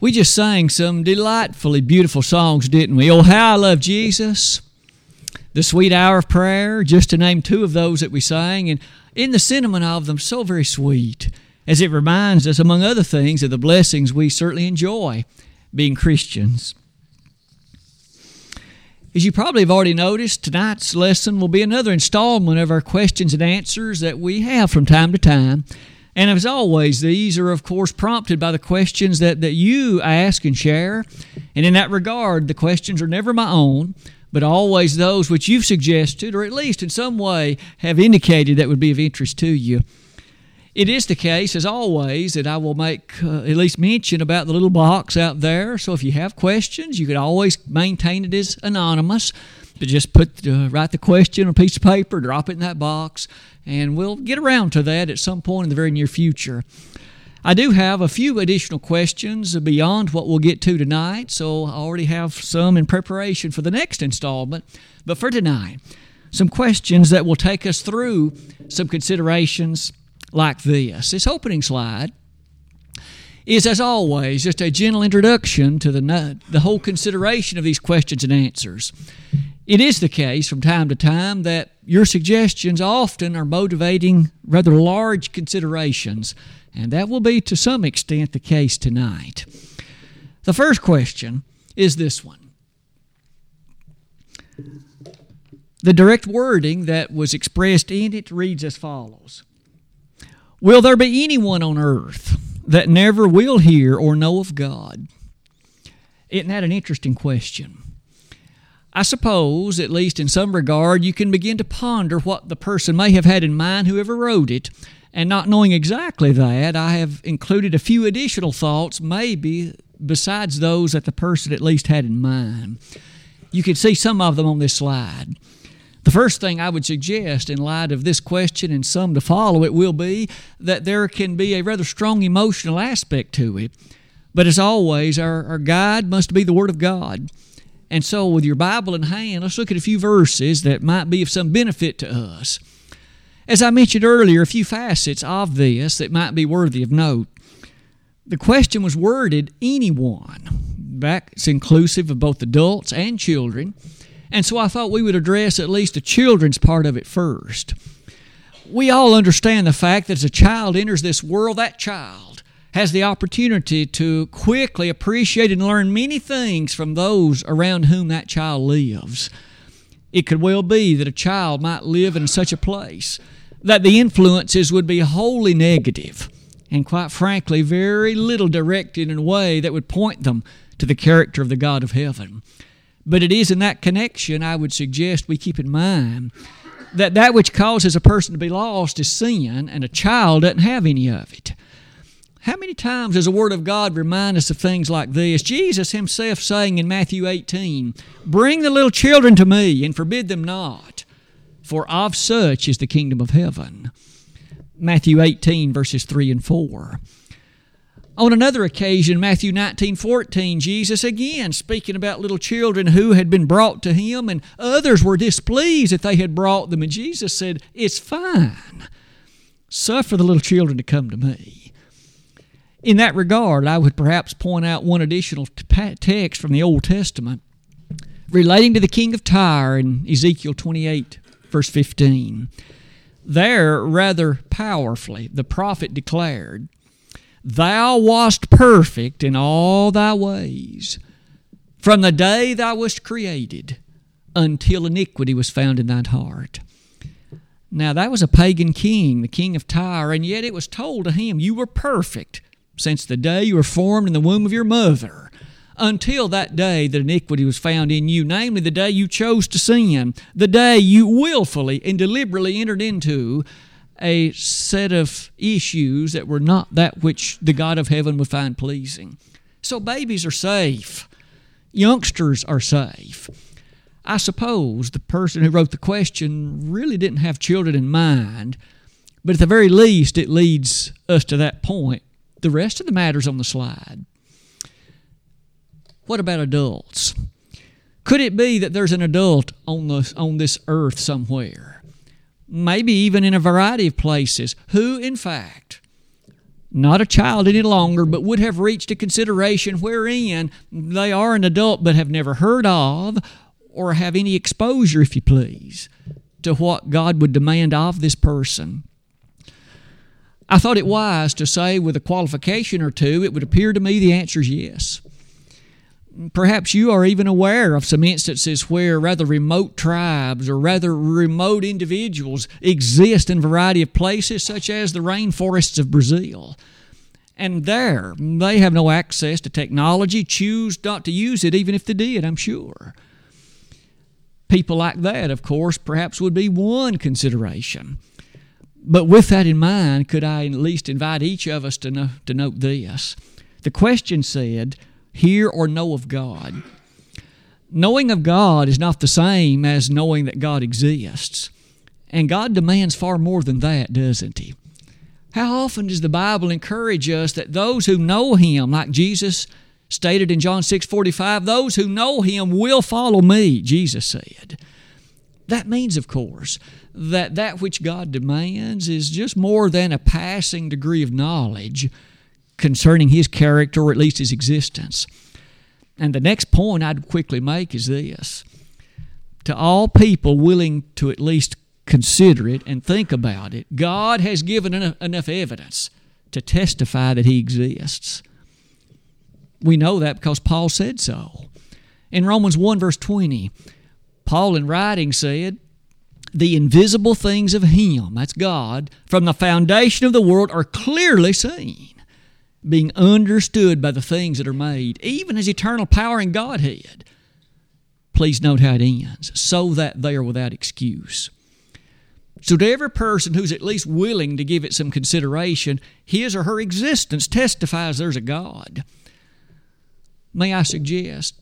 We just sang some delightfully beautiful songs, didn't we? Oh, how I love Jesus. The Sweet Hour of Prayer, just to name two of those that we sang. And in the sentiment of them, so very sweet, as it reminds us, among other things, of the blessings we certainly enjoy being Christians. As you probably have already noticed, tonight's lesson will be another installment of our questions and answers that we have from time to time. And as always, these are, of course, prompted by the questions that, that you ask and share. And in that regard, the questions are never my own, but always those which you've suggested, or at least in some way have indicated that would be of interest to you. It is the case, as always, that I will make uh, at least mention about the little box out there. So if you have questions, you can always maintain it as anonymous. Just put uh, write the question on a piece of paper, drop it in that box, and we'll get around to that at some point in the very near future. I do have a few additional questions beyond what we'll get to tonight, so I already have some in preparation for the next installment. But for tonight, some questions that will take us through some considerations like this. This opening slide is, as always, just a gentle introduction to the, the whole consideration of these questions and answers. It is the case from time to time that your suggestions often are motivating rather large considerations, and that will be to some extent the case tonight. The first question is this one The direct wording that was expressed in it reads as follows Will there be anyone on earth that never will hear or know of God? Isn't that an interesting question? I suppose, at least in some regard, you can begin to ponder what the person may have had in mind, whoever wrote it. And not knowing exactly that, I have included a few additional thoughts, maybe besides those that the person at least had in mind. You can see some of them on this slide. The first thing I would suggest, in light of this question and some to follow it, will be that there can be a rather strong emotional aspect to it. But as always, our, our guide must be the Word of God. And so, with your Bible in hand, let's look at a few verses that might be of some benefit to us. As I mentioned earlier, a few facets of this that might be worthy of note. The question was worded anyone. Back, it's inclusive of both adults and children. And so I thought we would address at least the children's part of it first. We all understand the fact that as a child enters this world, that child has the opportunity to quickly appreciate and learn many things from those around whom that child lives. It could well be that a child might live in such a place that the influences would be wholly negative and, quite frankly, very little directed in a way that would point them to the character of the God of heaven. But it is in that connection I would suggest we keep in mind that that which causes a person to be lost is sin, and a child doesn't have any of it. How many times does the Word of God remind us of things like this? Jesus Himself saying in Matthew 18, Bring the little children to me and forbid them not, for of such is the kingdom of heaven. Matthew 18, verses 3 and 4. On another occasion, Matthew 19, 14, Jesus again speaking about little children who had been brought to him, and others were displeased that they had brought them. And Jesus said, It's fine. Suffer the little children to come to me. In that regard, I would perhaps point out one additional text from the Old Testament relating to the king of Tyre in Ezekiel 28, verse 15. There, rather powerfully, the prophet declared, Thou wast perfect in all thy ways, from the day thou wast created until iniquity was found in thine heart. Now, that was a pagan king, the king of Tyre, and yet it was told to him, You were perfect since the day you were formed in the womb of your mother, until that day that iniquity was found in you, namely the day you chose to sin, the day you willfully and deliberately entered into a set of issues that were not that which the God of heaven would find pleasing. So babies are safe, youngsters are safe. I suppose the person who wrote the question really didn't have children in mind, but at the very least, it leads us to that point the rest of the matter's on the slide. What about adults? Could it be that there's an adult on, the, on this earth somewhere, maybe even in a variety of places, who, in fact, not a child any longer, but would have reached a consideration wherein they are an adult but have never heard of or have any exposure, if you please, to what God would demand of this person. I thought it wise to say with a qualification or two, it would appear to me the answer is yes. Perhaps you are even aware of some instances where rather remote tribes or rather remote individuals exist in a variety of places, such as the rainforests of Brazil. And there, they have no access to technology, choose not to use it, even if they did, I'm sure. People like that, of course, perhaps would be one consideration. But with that in mind, could I at least invite each of us to, know, to note this? The question said, hear or know of God. Knowing of God is not the same as knowing that God exists. And God demands far more than that, doesn't He? How often does the Bible encourage us that those who know Him, like Jesus stated in John 6 45, those who know Him will follow me, Jesus said. That means, of course, that that which God demands is just more than a passing degree of knowledge concerning his character or at least his existence. And the next point I'd quickly make is this to all people willing to at least consider it and think about it, God has given enough, enough evidence to testify that he exists. We know that because Paul said so. In Romans 1, verse 20, Paul, in writing, said, The invisible things of him, that's God, from the foundation of the world are clearly seen being understood by the things that are made, even as eternal power and Godhead. Please note how it ends so that they are without excuse. So, to every person who's at least willing to give it some consideration, his or her existence testifies there's a God. May I suggest,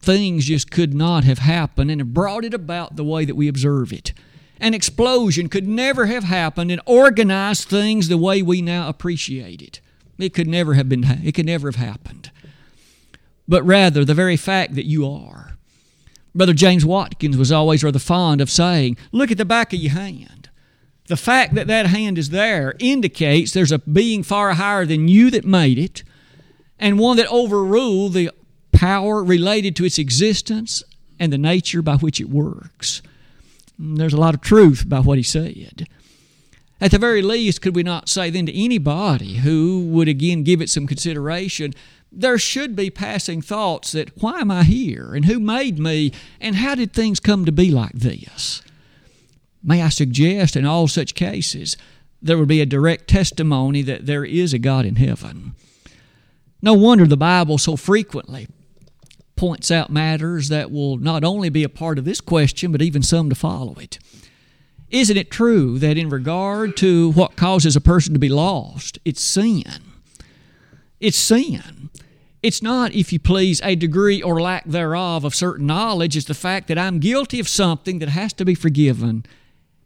things just could not have happened and have brought it about the way that we observe it. An explosion could never have happened and organized things the way we now appreciate it. It could never have been it could never have happened. But rather the very fact that you are. Brother James Watkins was always rather fond of saying, "Look at the back of your hand." The fact that that hand is there indicates there's a being far higher than you that made it, and one that overruled the power related to its existence and the nature by which it works. There's a lot of truth about what he said. At the very least, could we not say then to anybody who would again give it some consideration, there should be passing thoughts that why am I here and who made me and how did things come to be like this? May I suggest in all such cases there would be a direct testimony that there is a God in heaven. No wonder the Bible so frequently points out matters that will not only be a part of this question, but even some to follow it. Isn't it true that in regard to what causes a person to be lost, it's sin? It's sin. It's not, if you please, a degree or lack thereof of certain knowledge. It's the fact that I'm guilty of something that has to be forgiven.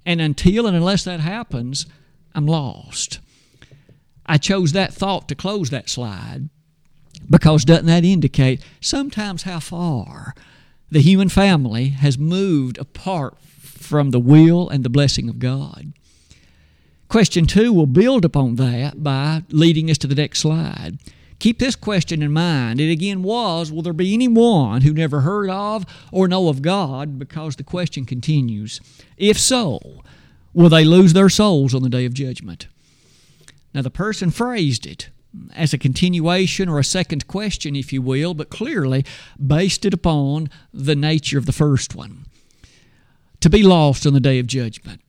And until and unless that happens, I'm lost. I chose that thought to close that slide because doesn't that indicate sometimes how far the human family has moved apart from the will and the blessing of God. Question two will build upon that by leading us to the next slide. Keep this question in mind. It again was Will there be anyone who never heard of or know of God? Because the question continues. If so, will they lose their souls on the day of judgment? Now, the person phrased it as a continuation or a second question, if you will, but clearly based it upon the nature of the first one to be lost on the day of judgment.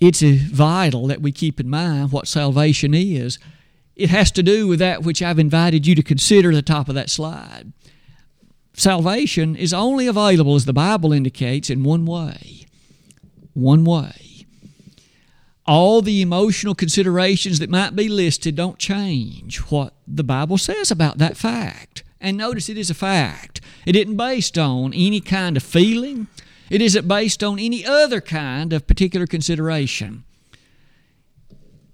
It's vital that we keep in mind what salvation is. It has to do with that which I've invited you to consider at the top of that slide. Salvation is only available, as the Bible indicates, in one way. One way. All the emotional considerations that might be listed don't change what the Bible says about that fact. And notice it is a fact. It isn't based on any kind of feeling it isn't based on any other kind of particular consideration.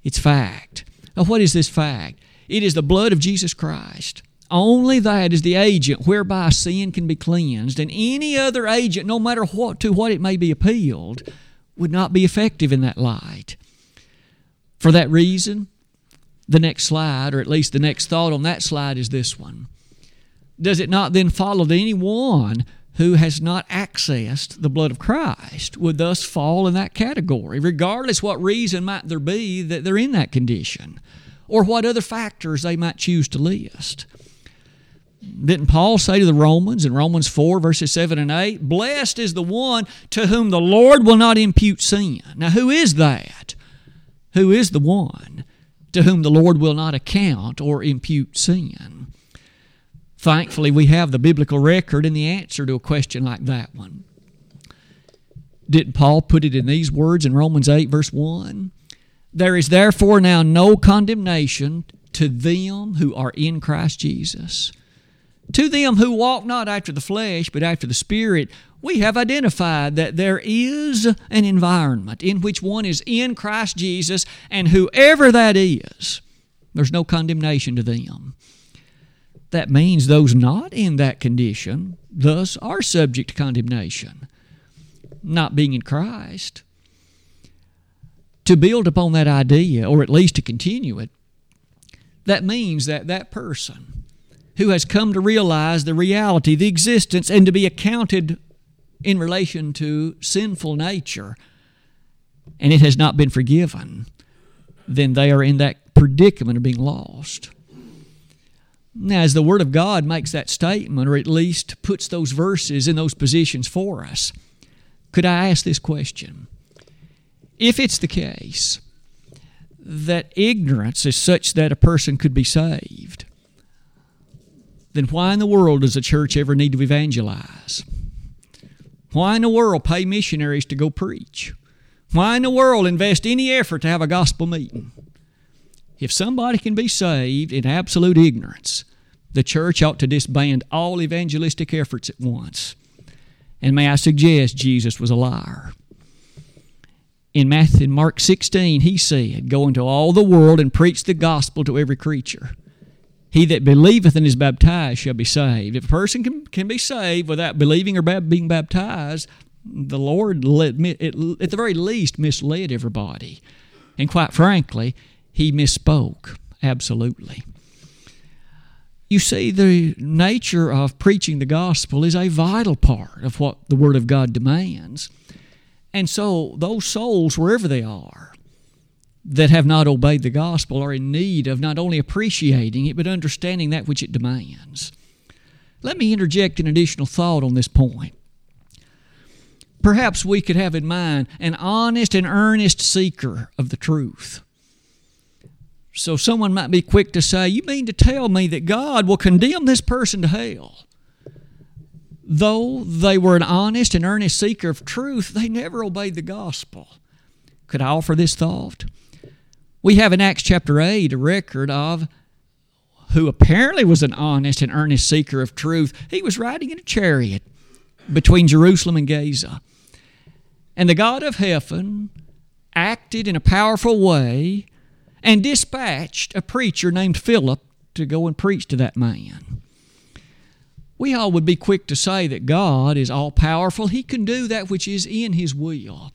It's fact. Now, what is this fact? It is the blood of Jesus Christ. Only that is the agent whereby sin can be cleansed, and any other agent, no matter what to what it may be appealed, would not be effective in that light. For that reason, the next slide, or at least the next thought on that slide, is this one. Does it not then follow that anyone who has not accessed the blood of Christ would thus fall in that category, regardless what reason might there be that they're in that condition, or what other factors they might choose to list? Didn't Paul say to the Romans in Romans 4, verses 7 and 8, Blessed is the one to whom the Lord will not impute sin. Now, who is that? Who is the one to whom the Lord will not account or impute sin? Thankfully, we have the biblical record and the answer to a question like that one. Didn't Paul put it in these words in Romans 8, verse 1? There is therefore now no condemnation to them who are in Christ Jesus to them who walk not after the flesh, but after the Spirit, we have identified that there is an environment in which one is in Christ Jesus, and whoever that is, there's no condemnation to them. That means those not in that condition, thus, are subject to condemnation, not being in Christ. To build upon that idea, or at least to continue it, that means that that person who has come to realize the reality, the existence, and to be accounted in relation to sinful nature, and it has not been forgiven, then they are in that predicament of being lost. Now, as the Word of God makes that statement, or at least puts those verses in those positions for us, could I ask this question? If it's the case that ignorance is such that a person could be saved, then why in the world does a church ever need to evangelize? Why in the world pay missionaries to go preach? Why in the world invest any effort to have a gospel meeting? If somebody can be saved in absolute ignorance, the church ought to disband all evangelistic efforts at once. And may I suggest Jesus was a liar. In Matthew, Mark 16, he said, Go into all the world and preach the gospel to every creature. He that believeth and is baptized shall be saved. If a person can, can be saved without believing or being baptized, the Lord, let, at the very least, misled everybody. And quite frankly, he misspoke. Absolutely. You see, the nature of preaching the gospel is a vital part of what the Word of God demands. And so, those souls, wherever they are, that have not obeyed the gospel are in need of not only appreciating it, but understanding that which it demands. Let me interject an additional thought on this point. Perhaps we could have in mind an honest and earnest seeker of the truth. So someone might be quick to say, You mean to tell me that God will condemn this person to hell? Though they were an honest and earnest seeker of truth, they never obeyed the gospel. Could I offer this thought? We have in Acts chapter 8 a record of who apparently was an honest and earnest seeker of truth. He was riding in a chariot between Jerusalem and Gaza. And the God of heaven acted in a powerful way and dispatched a preacher named Philip to go and preach to that man. We all would be quick to say that God is all powerful. He can do that which is in His will.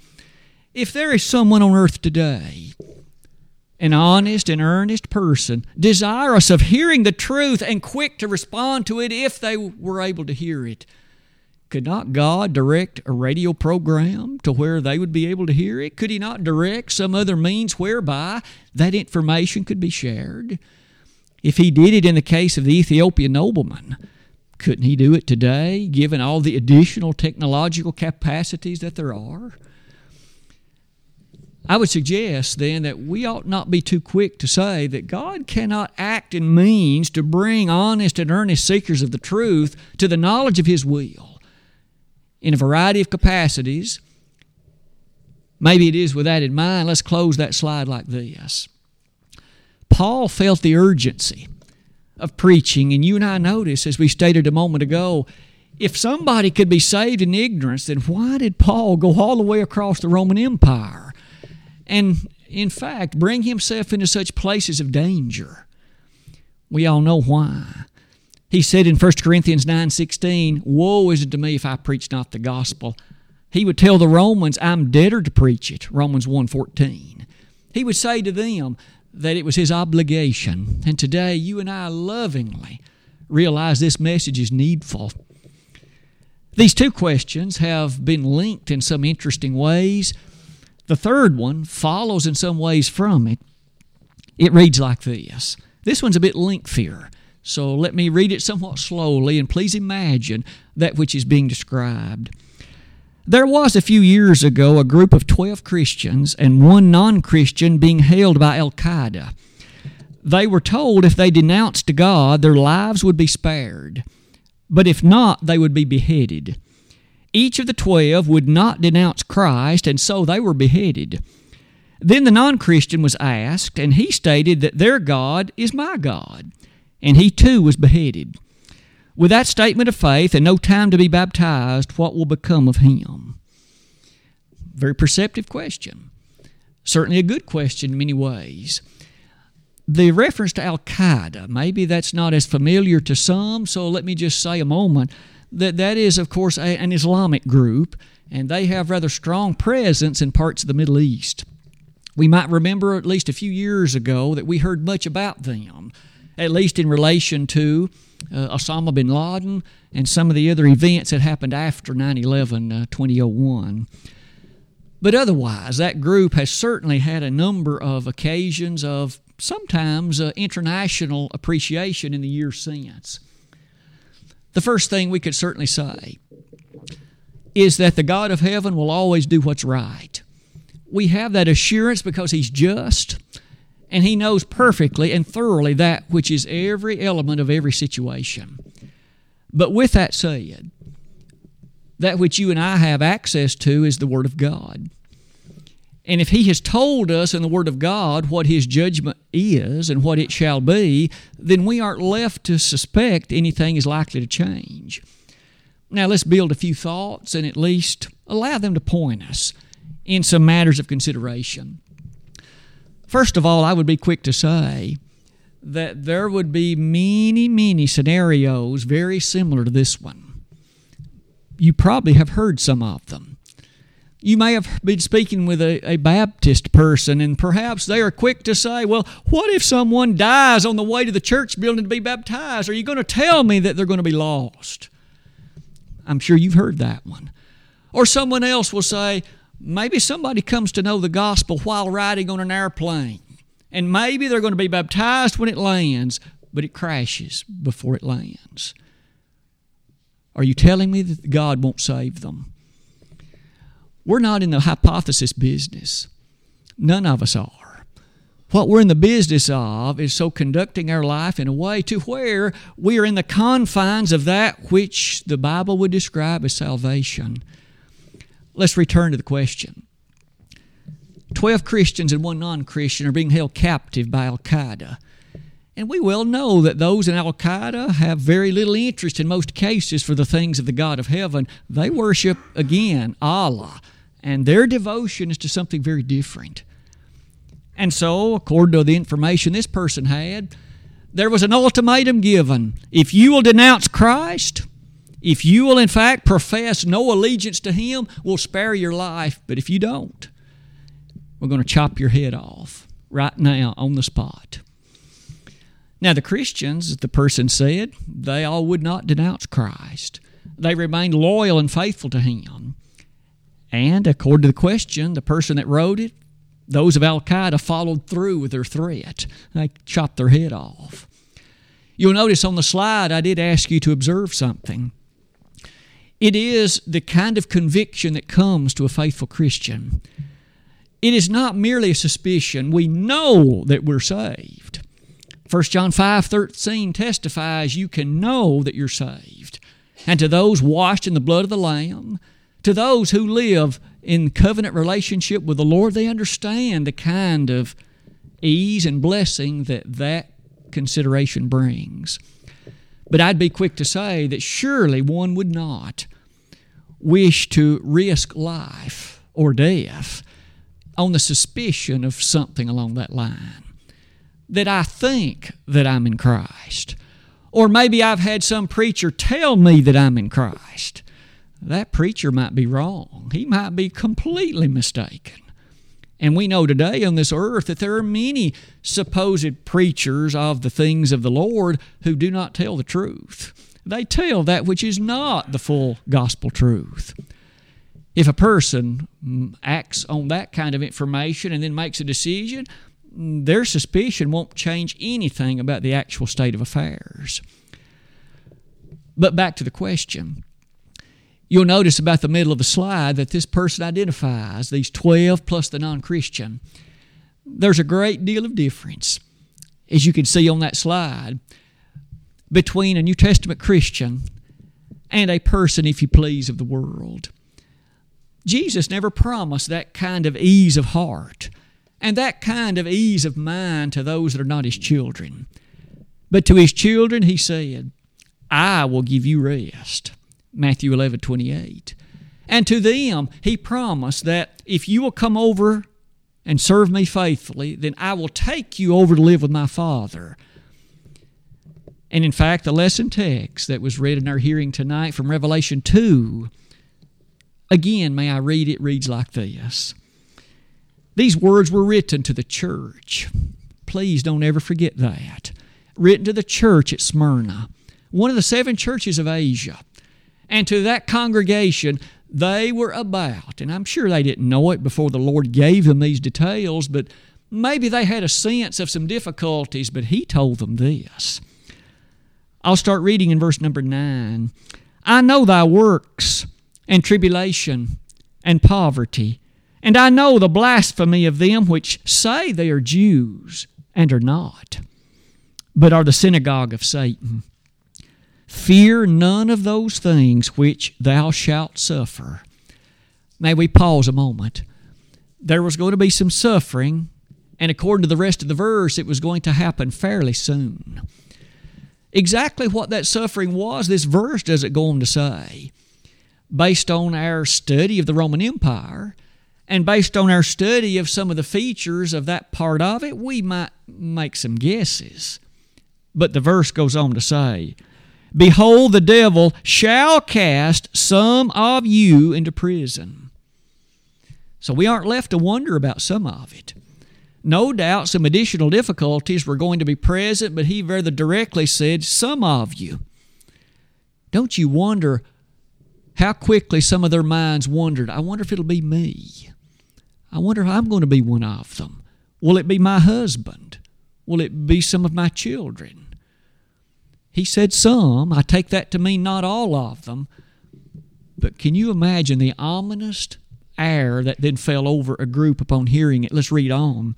If there is someone on earth today an honest and earnest person, desirous of hearing the truth and quick to respond to it if they were able to hear it. Could not God direct a radio program to where they would be able to hear it? Could He not direct some other means whereby that information could be shared? If He did it in the case of the Ethiopian nobleman, couldn't He do it today, given all the additional technological capacities that there are? I would suggest then that we ought not be too quick to say that God cannot act in means to bring honest and earnest seekers of the truth to the knowledge of His will in a variety of capacities. Maybe it is with that in mind. Let's close that slide like this. Paul felt the urgency of preaching, and you and I notice, as we stated a moment ago, if somebody could be saved in ignorance, then why did Paul go all the way across the Roman Empire? And in fact bring himself into such places of danger. We all know why. He said in 1 Corinthians 9:16, "Woe is it to me if I preach not the gospel." He would tell the Romans, "I'm debtor to preach it." Romans 1:14. He would say to them, that it was his obligation. And today, you and I lovingly realize this message is needful. These two questions have been linked in some interesting ways. The third one follows in some ways from it. It reads like this. This one's a bit lengthier, so let me read it somewhat slowly and please imagine that which is being described. There was a few years ago a group of 12 Christians and one non Christian being held by Al Qaeda. They were told if they denounced God, their lives would be spared, but if not, they would be beheaded. Each of the 12 would not denounce Christ, and so they were beheaded. Then the non Christian was asked, and he stated that their God is my God, and he too was beheaded. With that statement of faith and no time to be baptized, what will become of him? Very perceptive question. Certainly a good question in many ways. The reference to Al Qaeda, maybe that's not as familiar to some, so let me just say a moment that that is, of course, a, an Islamic group, and they have rather strong presence in parts of the Middle East. We might remember at least a few years ago that we heard much about them, at least in relation to uh, Osama bin Laden and some of the other events that happened after 9 11 uh, 2001. But otherwise, that group has certainly had a number of occasions of sometimes uh, international appreciation in the years since. The first thing we could certainly say is that the God of heaven will always do what's right. We have that assurance because He's just and He knows perfectly and thoroughly that which is every element of every situation. But with that said, that which you and I have access to is the Word of God. And if He has told us in the Word of God what His judgment is and what it shall be, then we aren't left to suspect anything is likely to change. Now, let's build a few thoughts and at least allow them to point us in some matters of consideration. First of all, I would be quick to say that there would be many, many scenarios very similar to this one. You probably have heard some of them you may have been speaking with a, a Baptist person, and perhaps they are quick to say, Well, what if someone dies on the way to the church building to be baptized? Are you going to tell me that they're going to be lost? I'm sure you've heard that one. Or someone else will say, Maybe somebody comes to know the gospel while riding on an airplane, and maybe they're going to be baptized when it lands, but it crashes before it lands. Are you telling me that God won't save them? We're not in the hypothesis business. None of us are. What we're in the business of is so conducting our life in a way to where we are in the confines of that which the Bible would describe as salvation. Let's return to the question. Twelve Christians and one non Christian are being held captive by Al Qaeda. And we well know that those in Al Qaeda have very little interest in most cases for the things of the God of heaven. They worship, again, Allah, and their devotion is to something very different. And so, according to the information this person had, there was an ultimatum given. If you will denounce Christ, if you will in fact profess no allegiance to Him, we'll spare your life. But if you don't, we're going to chop your head off right now on the spot. Now, the Christians, the person said, they all would not denounce Christ. They remained loyal and faithful to him. And according to the question, the person that wrote it, those of Al Qaeda followed through with their threat. They chopped their head off. You'll notice on the slide, I did ask you to observe something. It is the kind of conviction that comes to a faithful Christian. It is not merely a suspicion. We know that we're saved. 1 John 5 13 testifies you can know that you're saved. And to those washed in the blood of the Lamb, to those who live in covenant relationship with the Lord, they understand the kind of ease and blessing that that consideration brings. But I'd be quick to say that surely one would not wish to risk life or death on the suspicion of something along that line that I think that I'm in Christ. Or maybe I've had some preacher tell me that I'm in Christ. That preacher might be wrong. He might be completely mistaken. And we know today on this earth that there are many supposed preachers of the things of the Lord who do not tell the truth. They tell that which is not the full gospel truth. If a person acts on that kind of information and then makes a decision, their suspicion won't change anything about the actual state of affairs. But back to the question. You'll notice about the middle of the slide that this person identifies, these 12 plus the non Christian. There's a great deal of difference, as you can see on that slide, between a New Testament Christian and a person, if you please, of the world. Jesus never promised that kind of ease of heart and that kind of ease of mind to those that are not his children. But to his children, he said, I will give you rest. Matthew 11 28. And to them, he promised that if you will come over and serve me faithfully, then I will take you over to live with my Father. And in fact, the lesson text that was read in our hearing tonight from Revelation 2, again, may I read it, reads like this. These words were written to the church. Please don't ever forget that. Written to the church at Smyrna, one of the seven churches of Asia. And to that congregation, they were about, and I'm sure they didn't know it before the Lord gave them these details, but maybe they had a sense of some difficulties, but He told them this. I'll start reading in verse number 9. I know thy works and tribulation and poverty, and I know the blasphemy of them which say they are Jews and are not, but are the synagogue of Satan. Fear none of those things which thou shalt suffer. May we pause a moment. There was going to be some suffering, and according to the rest of the verse, it was going to happen fairly soon. Exactly what that suffering was, this verse doesn't go on to say. Based on our study of the Roman Empire, and based on our study of some of the features of that part of it, we might make some guesses. But the verse goes on to say, Behold, the devil shall cast some of you into prison. So we aren't left to wonder about some of it. No doubt some additional difficulties were going to be present, but he very directly said, Some of you. Don't you wonder how quickly some of their minds wondered, I wonder if it'll be me. I wonder if I'm going to be one of them. Will it be my husband? Will it be some of my children? He said some. I take that to mean not all of them. But can you imagine the ominous air that then fell over a group upon hearing it? Let's read on.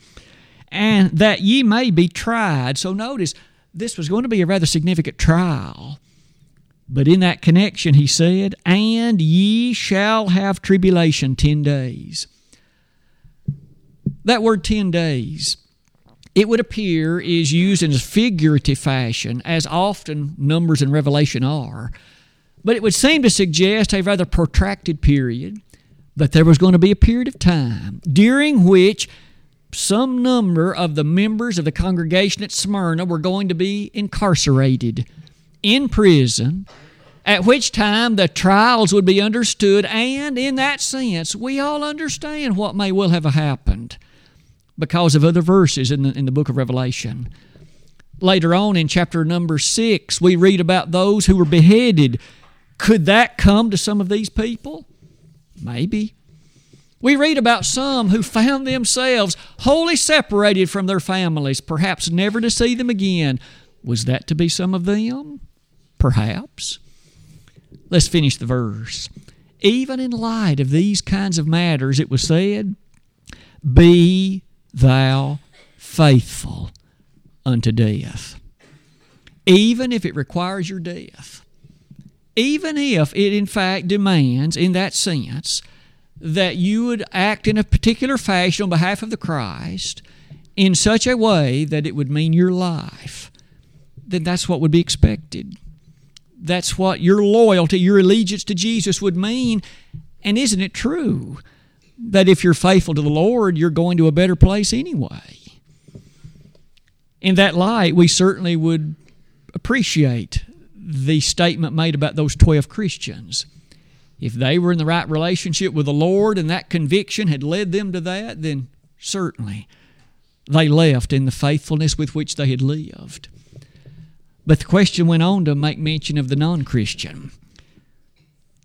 And that ye may be tried. So notice, this was going to be a rather significant trial. But in that connection, he said, And ye shall have tribulation ten days. That word 10 days it would appear is used in a figurative fashion, as often Numbers and Revelation are. But it would seem to suggest a rather protracted period, that there was going to be a period of time during which some number of the members of the congregation at Smyrna were going to be incarcerated in prison, at which time the trials would be understood, and in that sense, we all understand what may well have happened because of other verses in the, in the book of Revelation. Later on in chapter number six, we read about those who were beheaded. Could that come to some of these people? Maybe. We read about some who found themselves wholly separated from their families, perhaps never to see them again. Was that to be some of them? Perhaps. Let's finish the verse. Even in light of these kinds of matters, it was said, Be thou faithful unto death. Even if it requires your death. Even if it, in fact, demands, in that sense, that you would act in a particular fashion on behalf of the Christ in such a way that it would mean your life, then that's what would be expected. That's what your loyalty, your allegiance to Jesus would mean. And isn't it true that if you're faithful to the Lord, you're going to a better place anyway. In that light, we certainly would appreciate the statement made about those 12 Christians. If they were in the right relationship with the Lord and that conviction had led them to that, then Certainly. They left in the faithfulness with which they had lived. But the question went on to make mention of the non Christian.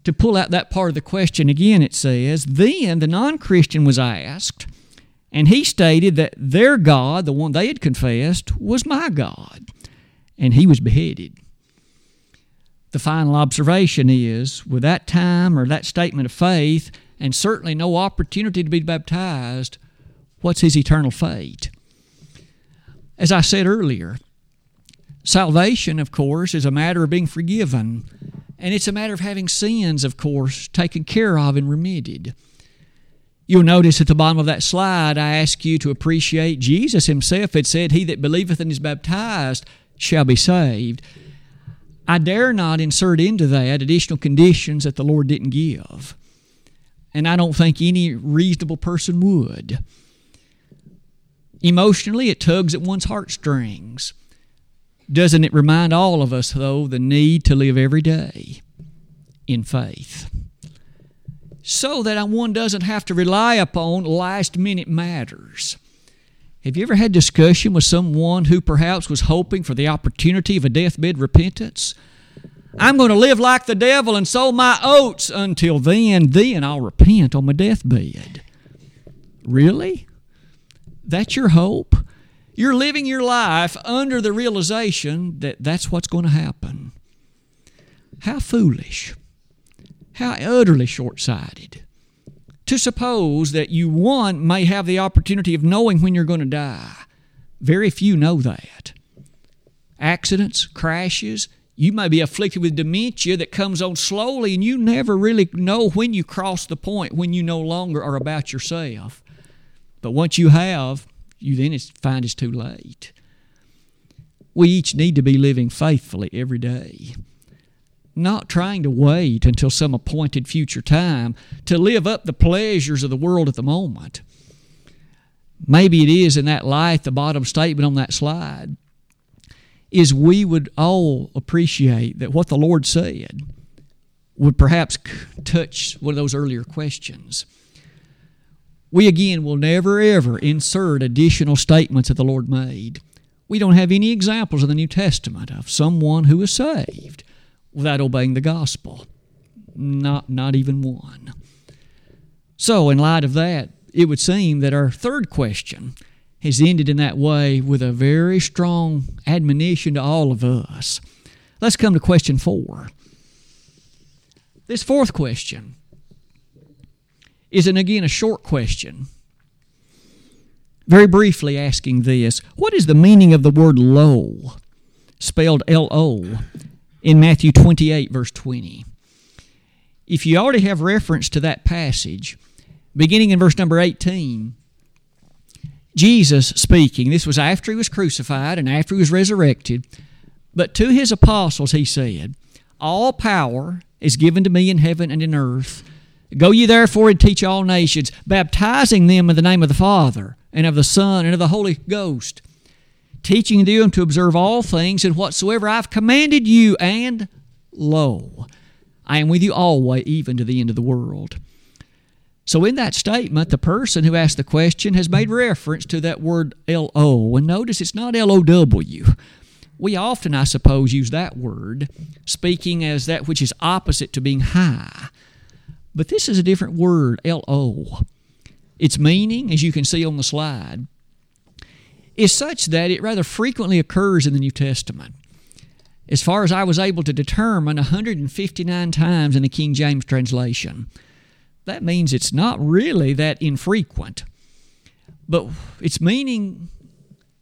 To pull out that part of the question again, it says, Then the non Christian was asked, and he stated that their God, the one they had confessed, was my God, and he was beheaded. The final observation is with that time or that statement of faith, and certainly no opportunity to be baptized, what's his eternal fate? As I said earlier, salvation, of course, is a matter of being forgiven, and it's a matter of having sins, of course, taken care of and remitted. You'll notice at the bottom of that slide, I ask you to appreciate Jesus himself had said, He that believeth and is baptized shall be saved. I dare not insert into that additional conditions that the Lord didn't give. And I don't think any reasonable person would. Emotionally, it tugs at one's heartstrings. Doesn't it remind all of us, though, the need to live every day in faith? So that one doesn't have to rely upon last minute matters. Have you ever had discussion with someone who perhaps was hoping for the opportunity of a deathbed repentance? I'm going to live like the devil and sow my oats until then, then I'll repent on my deathbed. Really? That's your hope? You're living your life under the realization that that's what's going to happen. How foolish. How utterly short sighted. To suppose that you, one, may have the opportunity of knowing when you're going to die. Very few know that. Accidents, crashes, you may be afflicted with dementia that comes on slowly, and you never really know when you cross the point when you no longer are about yourself. But once you have, you then find it's too late. We each need to be living faithfully every day, not trying to wait until some appointed future time to live up the pleasures of the world at the moment. Maybe it is in that light, the bottom statement on that slide, is we would all appreciate that what the Lord said would perhaps touch one of those earlier questions we again will never ever insert additional statements that the Lord made. We don't have any examples in the New Testament of someone who was saved without obeying the gospel. Not, not even one. So, in light of that, it would seem that our third question has ended in that way with a very strong admonition to all of us. Let's come to question four. This fourth question is, and again, a short question. Very briefly asking this What is the meaning of the word lo, spelled L O, in Matthew 28, verse 20? If you already have reference to that passage, beginning in verse number 18, Jesus speaking, this was after he was crucified and after he was resurrected, but to his apostles he said, All power is given to me in heaven and in earth. Go ye therefore and teach all nations, baptizing them in the name of the Father, and of the Son, and of the Holy Ghost, teaching them to observe all things and whatsoever I've commanded you, and lo, I am with you always, even to the end of the world. So, in that statement, the person who asked the question has made reference to that word L O. And notice it's not L O W. We often, I suppose, use that word, speaking as that which is opposite to being high. But this is a different word, L O. Its meaning, as you can see on the slide, is such that it rather frequently occurs in the New Testament. As far as I was able to determine, 159 times in the King James translation. That means it's not really that infrequent. But its meaning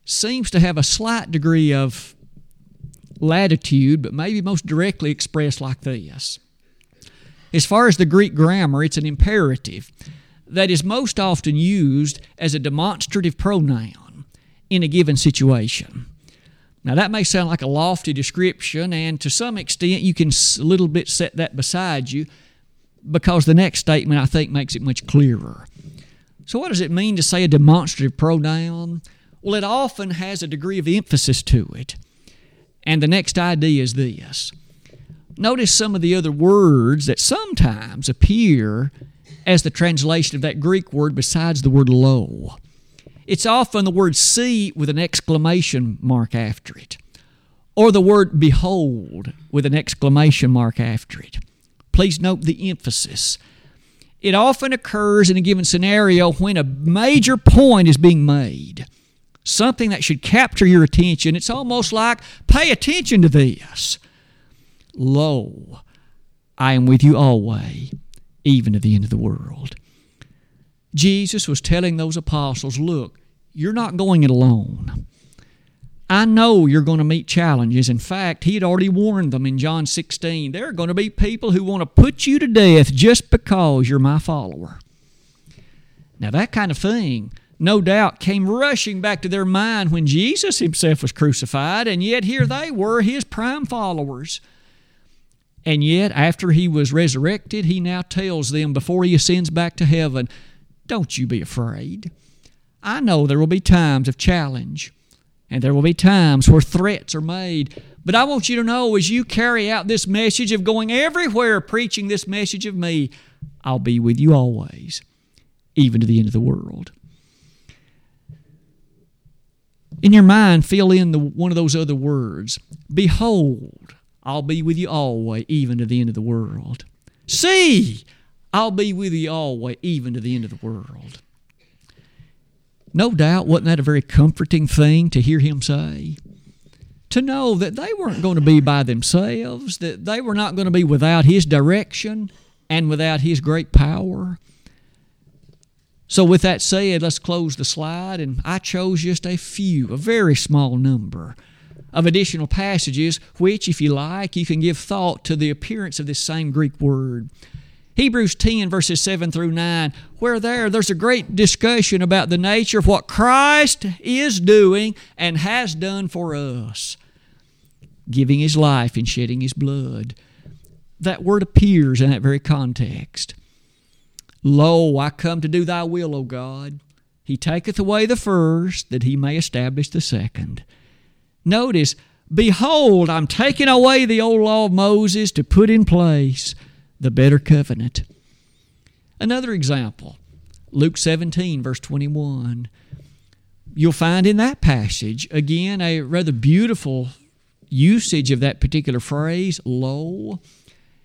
seems to have a slight degree of latitude, but maybe most directly expressed like this as far as the Greek grammar, it's an imperative that is most often used as a demonstrative pronoun in a given situation. Now, that may sound like a lofty description, and to some extent, you can a little bit set that beside you because the next statement, I think, makes it much clearer. So, what does it mean to say a demonstrative pronoun? Well, it often has a degree of emphasis to it. And the next idea is this Notice some of the other words that sometimes appear as the translation of that Greek word besides the word lo. it's often the word see with an exclamation mark after it, or the word behold with an exclamation mark after it. Please note the emphasis. It often occurs in a given scenario when a major point is being made, something that should capture your attention. It's almost like, pay attention to this. Lo, I am with you always, even to the end of the world. Jesus was telling those apostles, look, you're not going it alone. I know you're going to meet challenges. In fact, he had already warned them in John 16. There are going to be people who want to put you to death just because you're my follower. Now, that kind of thing, no doubt, came rushing back to their mind when Jesus himself was crucified, and yet here they were, his prime followers. And yet, after he was resurrected, he now tells them before he ascends back to heaven, Don't you be afraid. I know there will be times of challenge, and there will be times where threats are made. But I want you to know as you carry out this message of going everywhere preaching this message of me, I'll be with you always, even to the end of the world. In your mind, fill in the, one of those other words Behold, I'll be with you always, even to the end of the world. See, I'll be with you always, even to the end of the world. No doubt, wasn't that a very comforting thing to hear him say? To know that they weren't going to be by themselves, that they were not going to be without his direction and without his great power. So, with that said, let's close the slide. And I chose just a few, a very small number of additional passages, which, if you like, you can give thought to the appearance of this same Greek word. Hebrews 10, verses 7 through 9, where there, there's a great discussion about the nature of what Christ is doing and has done for us, giving His life and shedding His blood. That word appears in that very context. Lo, I come to do thy will, O God. He taketh away the first, that he may establish the second. Notice, Behold, I'm taking away the old law of Moses to put in place the better covenant. Another example, Luke 17, verse 21. You'll find in that passage, again, a rather beautiful usage of that particular phrase, lo.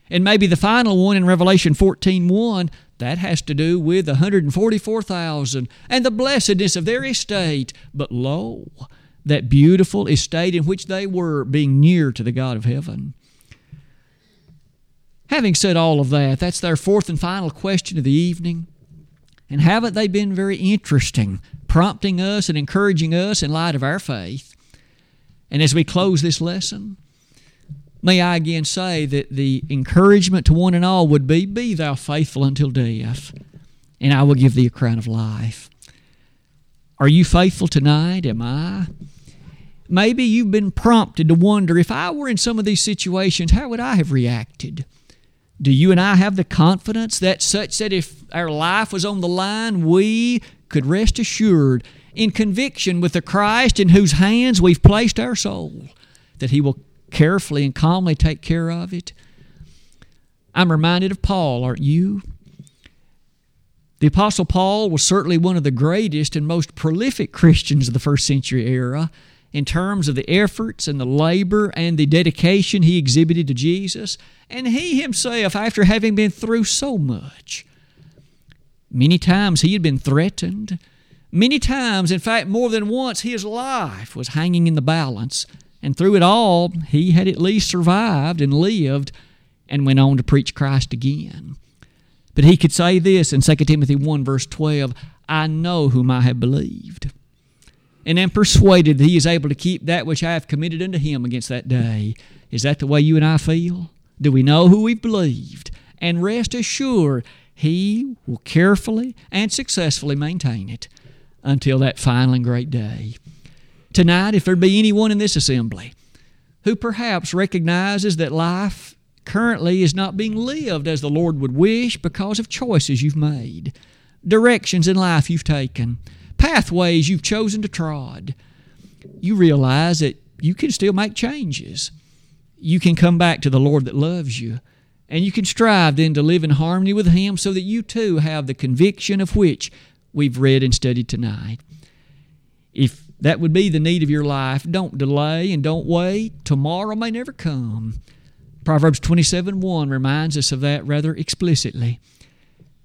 And maybe the final one in Revelation 14 1, that has to do with the 144,000 and the blessedness of their estate. But lo, that beautiful estate in which they were, being near to the God of heaven. Having said all of that, that's their fourth and final question of the evening. And haven't they been very interesting, prompting us and encouraging us in light of our faith? And as we close this lesson, may I again say that the encouragement to one and all would be Be thou faithful until death, and I will give thee a crown of life. Are you faithful tonight? Am I? Maybe you've been prompted to wonder if I were in some of these situations, how would I have reacted? Do you and I have the confidence that such that if our life was on the line, we could rest assured in conviction with the Christ in whose hands we've placed our soul that He will carefully and calmly take care of it? I'm reminded of Paul, aren't you? The Apostle Paul was certainly one of the greatest and most prolific Christians of the first century era in terms of the efforts and the labor and the dedication he exhibited to Jesus. And he himself, after having been through so much, many times he had been threatened. Many times, in fact, more than once, his life was hanging in the balance. And through it all, he had at least survived and lived and went on to preach Christ again. But he could say this in 2 Timothy 1, verse 12 I know whom I have believed, and am persuaded that he is able to keep that which I have committed unto him against that day. Is that the way you and I feel? Do we know who we've believed? And rest assured, he will carefully and successfully maintain it until that final and great day. Tonight, if there be anyone in this assembly who perhaps recognizes that life currently is not being lived as the Lord would wish because of choices you've made, directions in life you've taken, pathways you've chosen to trod. You realize that you can still make changes. You can come back to the Lord that loves you, and you can strive then to live in harmony with Him so that you too have the conviction of which we've read and studied tonight. If that would be the need of your life, don't delay and don't wait. Tomorrow may never come. Proverbs 27 1 reminds us of that rather explicitly.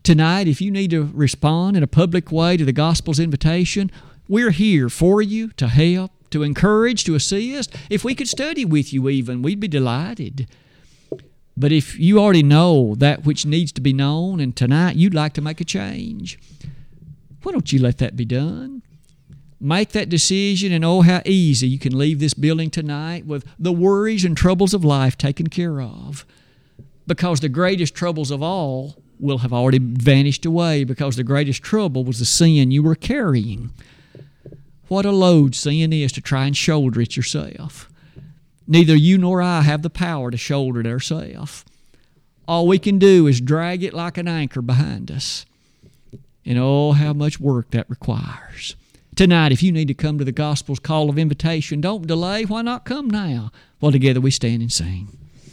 Tonight, if you need to respond in a public way to the gospel's invitation, we're here for you to help, to encourage, to assist. If we could study with you, even, we'd be delighted. But if you already know that which needs to be known, and tonight you'd like to make a change, why don't you let that be done? Make that decision, and oh, how easy you can leave this building tonight with the worries and troubles of life taken care of. Because the greatest troubles of all will have already vanished away, because the greatest trouble was the sin you were carrying. What a load sin is to try and shoulder it yourself. Neither you nor I have the power to shoulder it ourselves. All we can do is drag it like an anchor behind us. And oh, how much work that requires. Tonight, if you need to come to the gospel's call of invitation, don't delay. Why not come now? While together we stand and sing.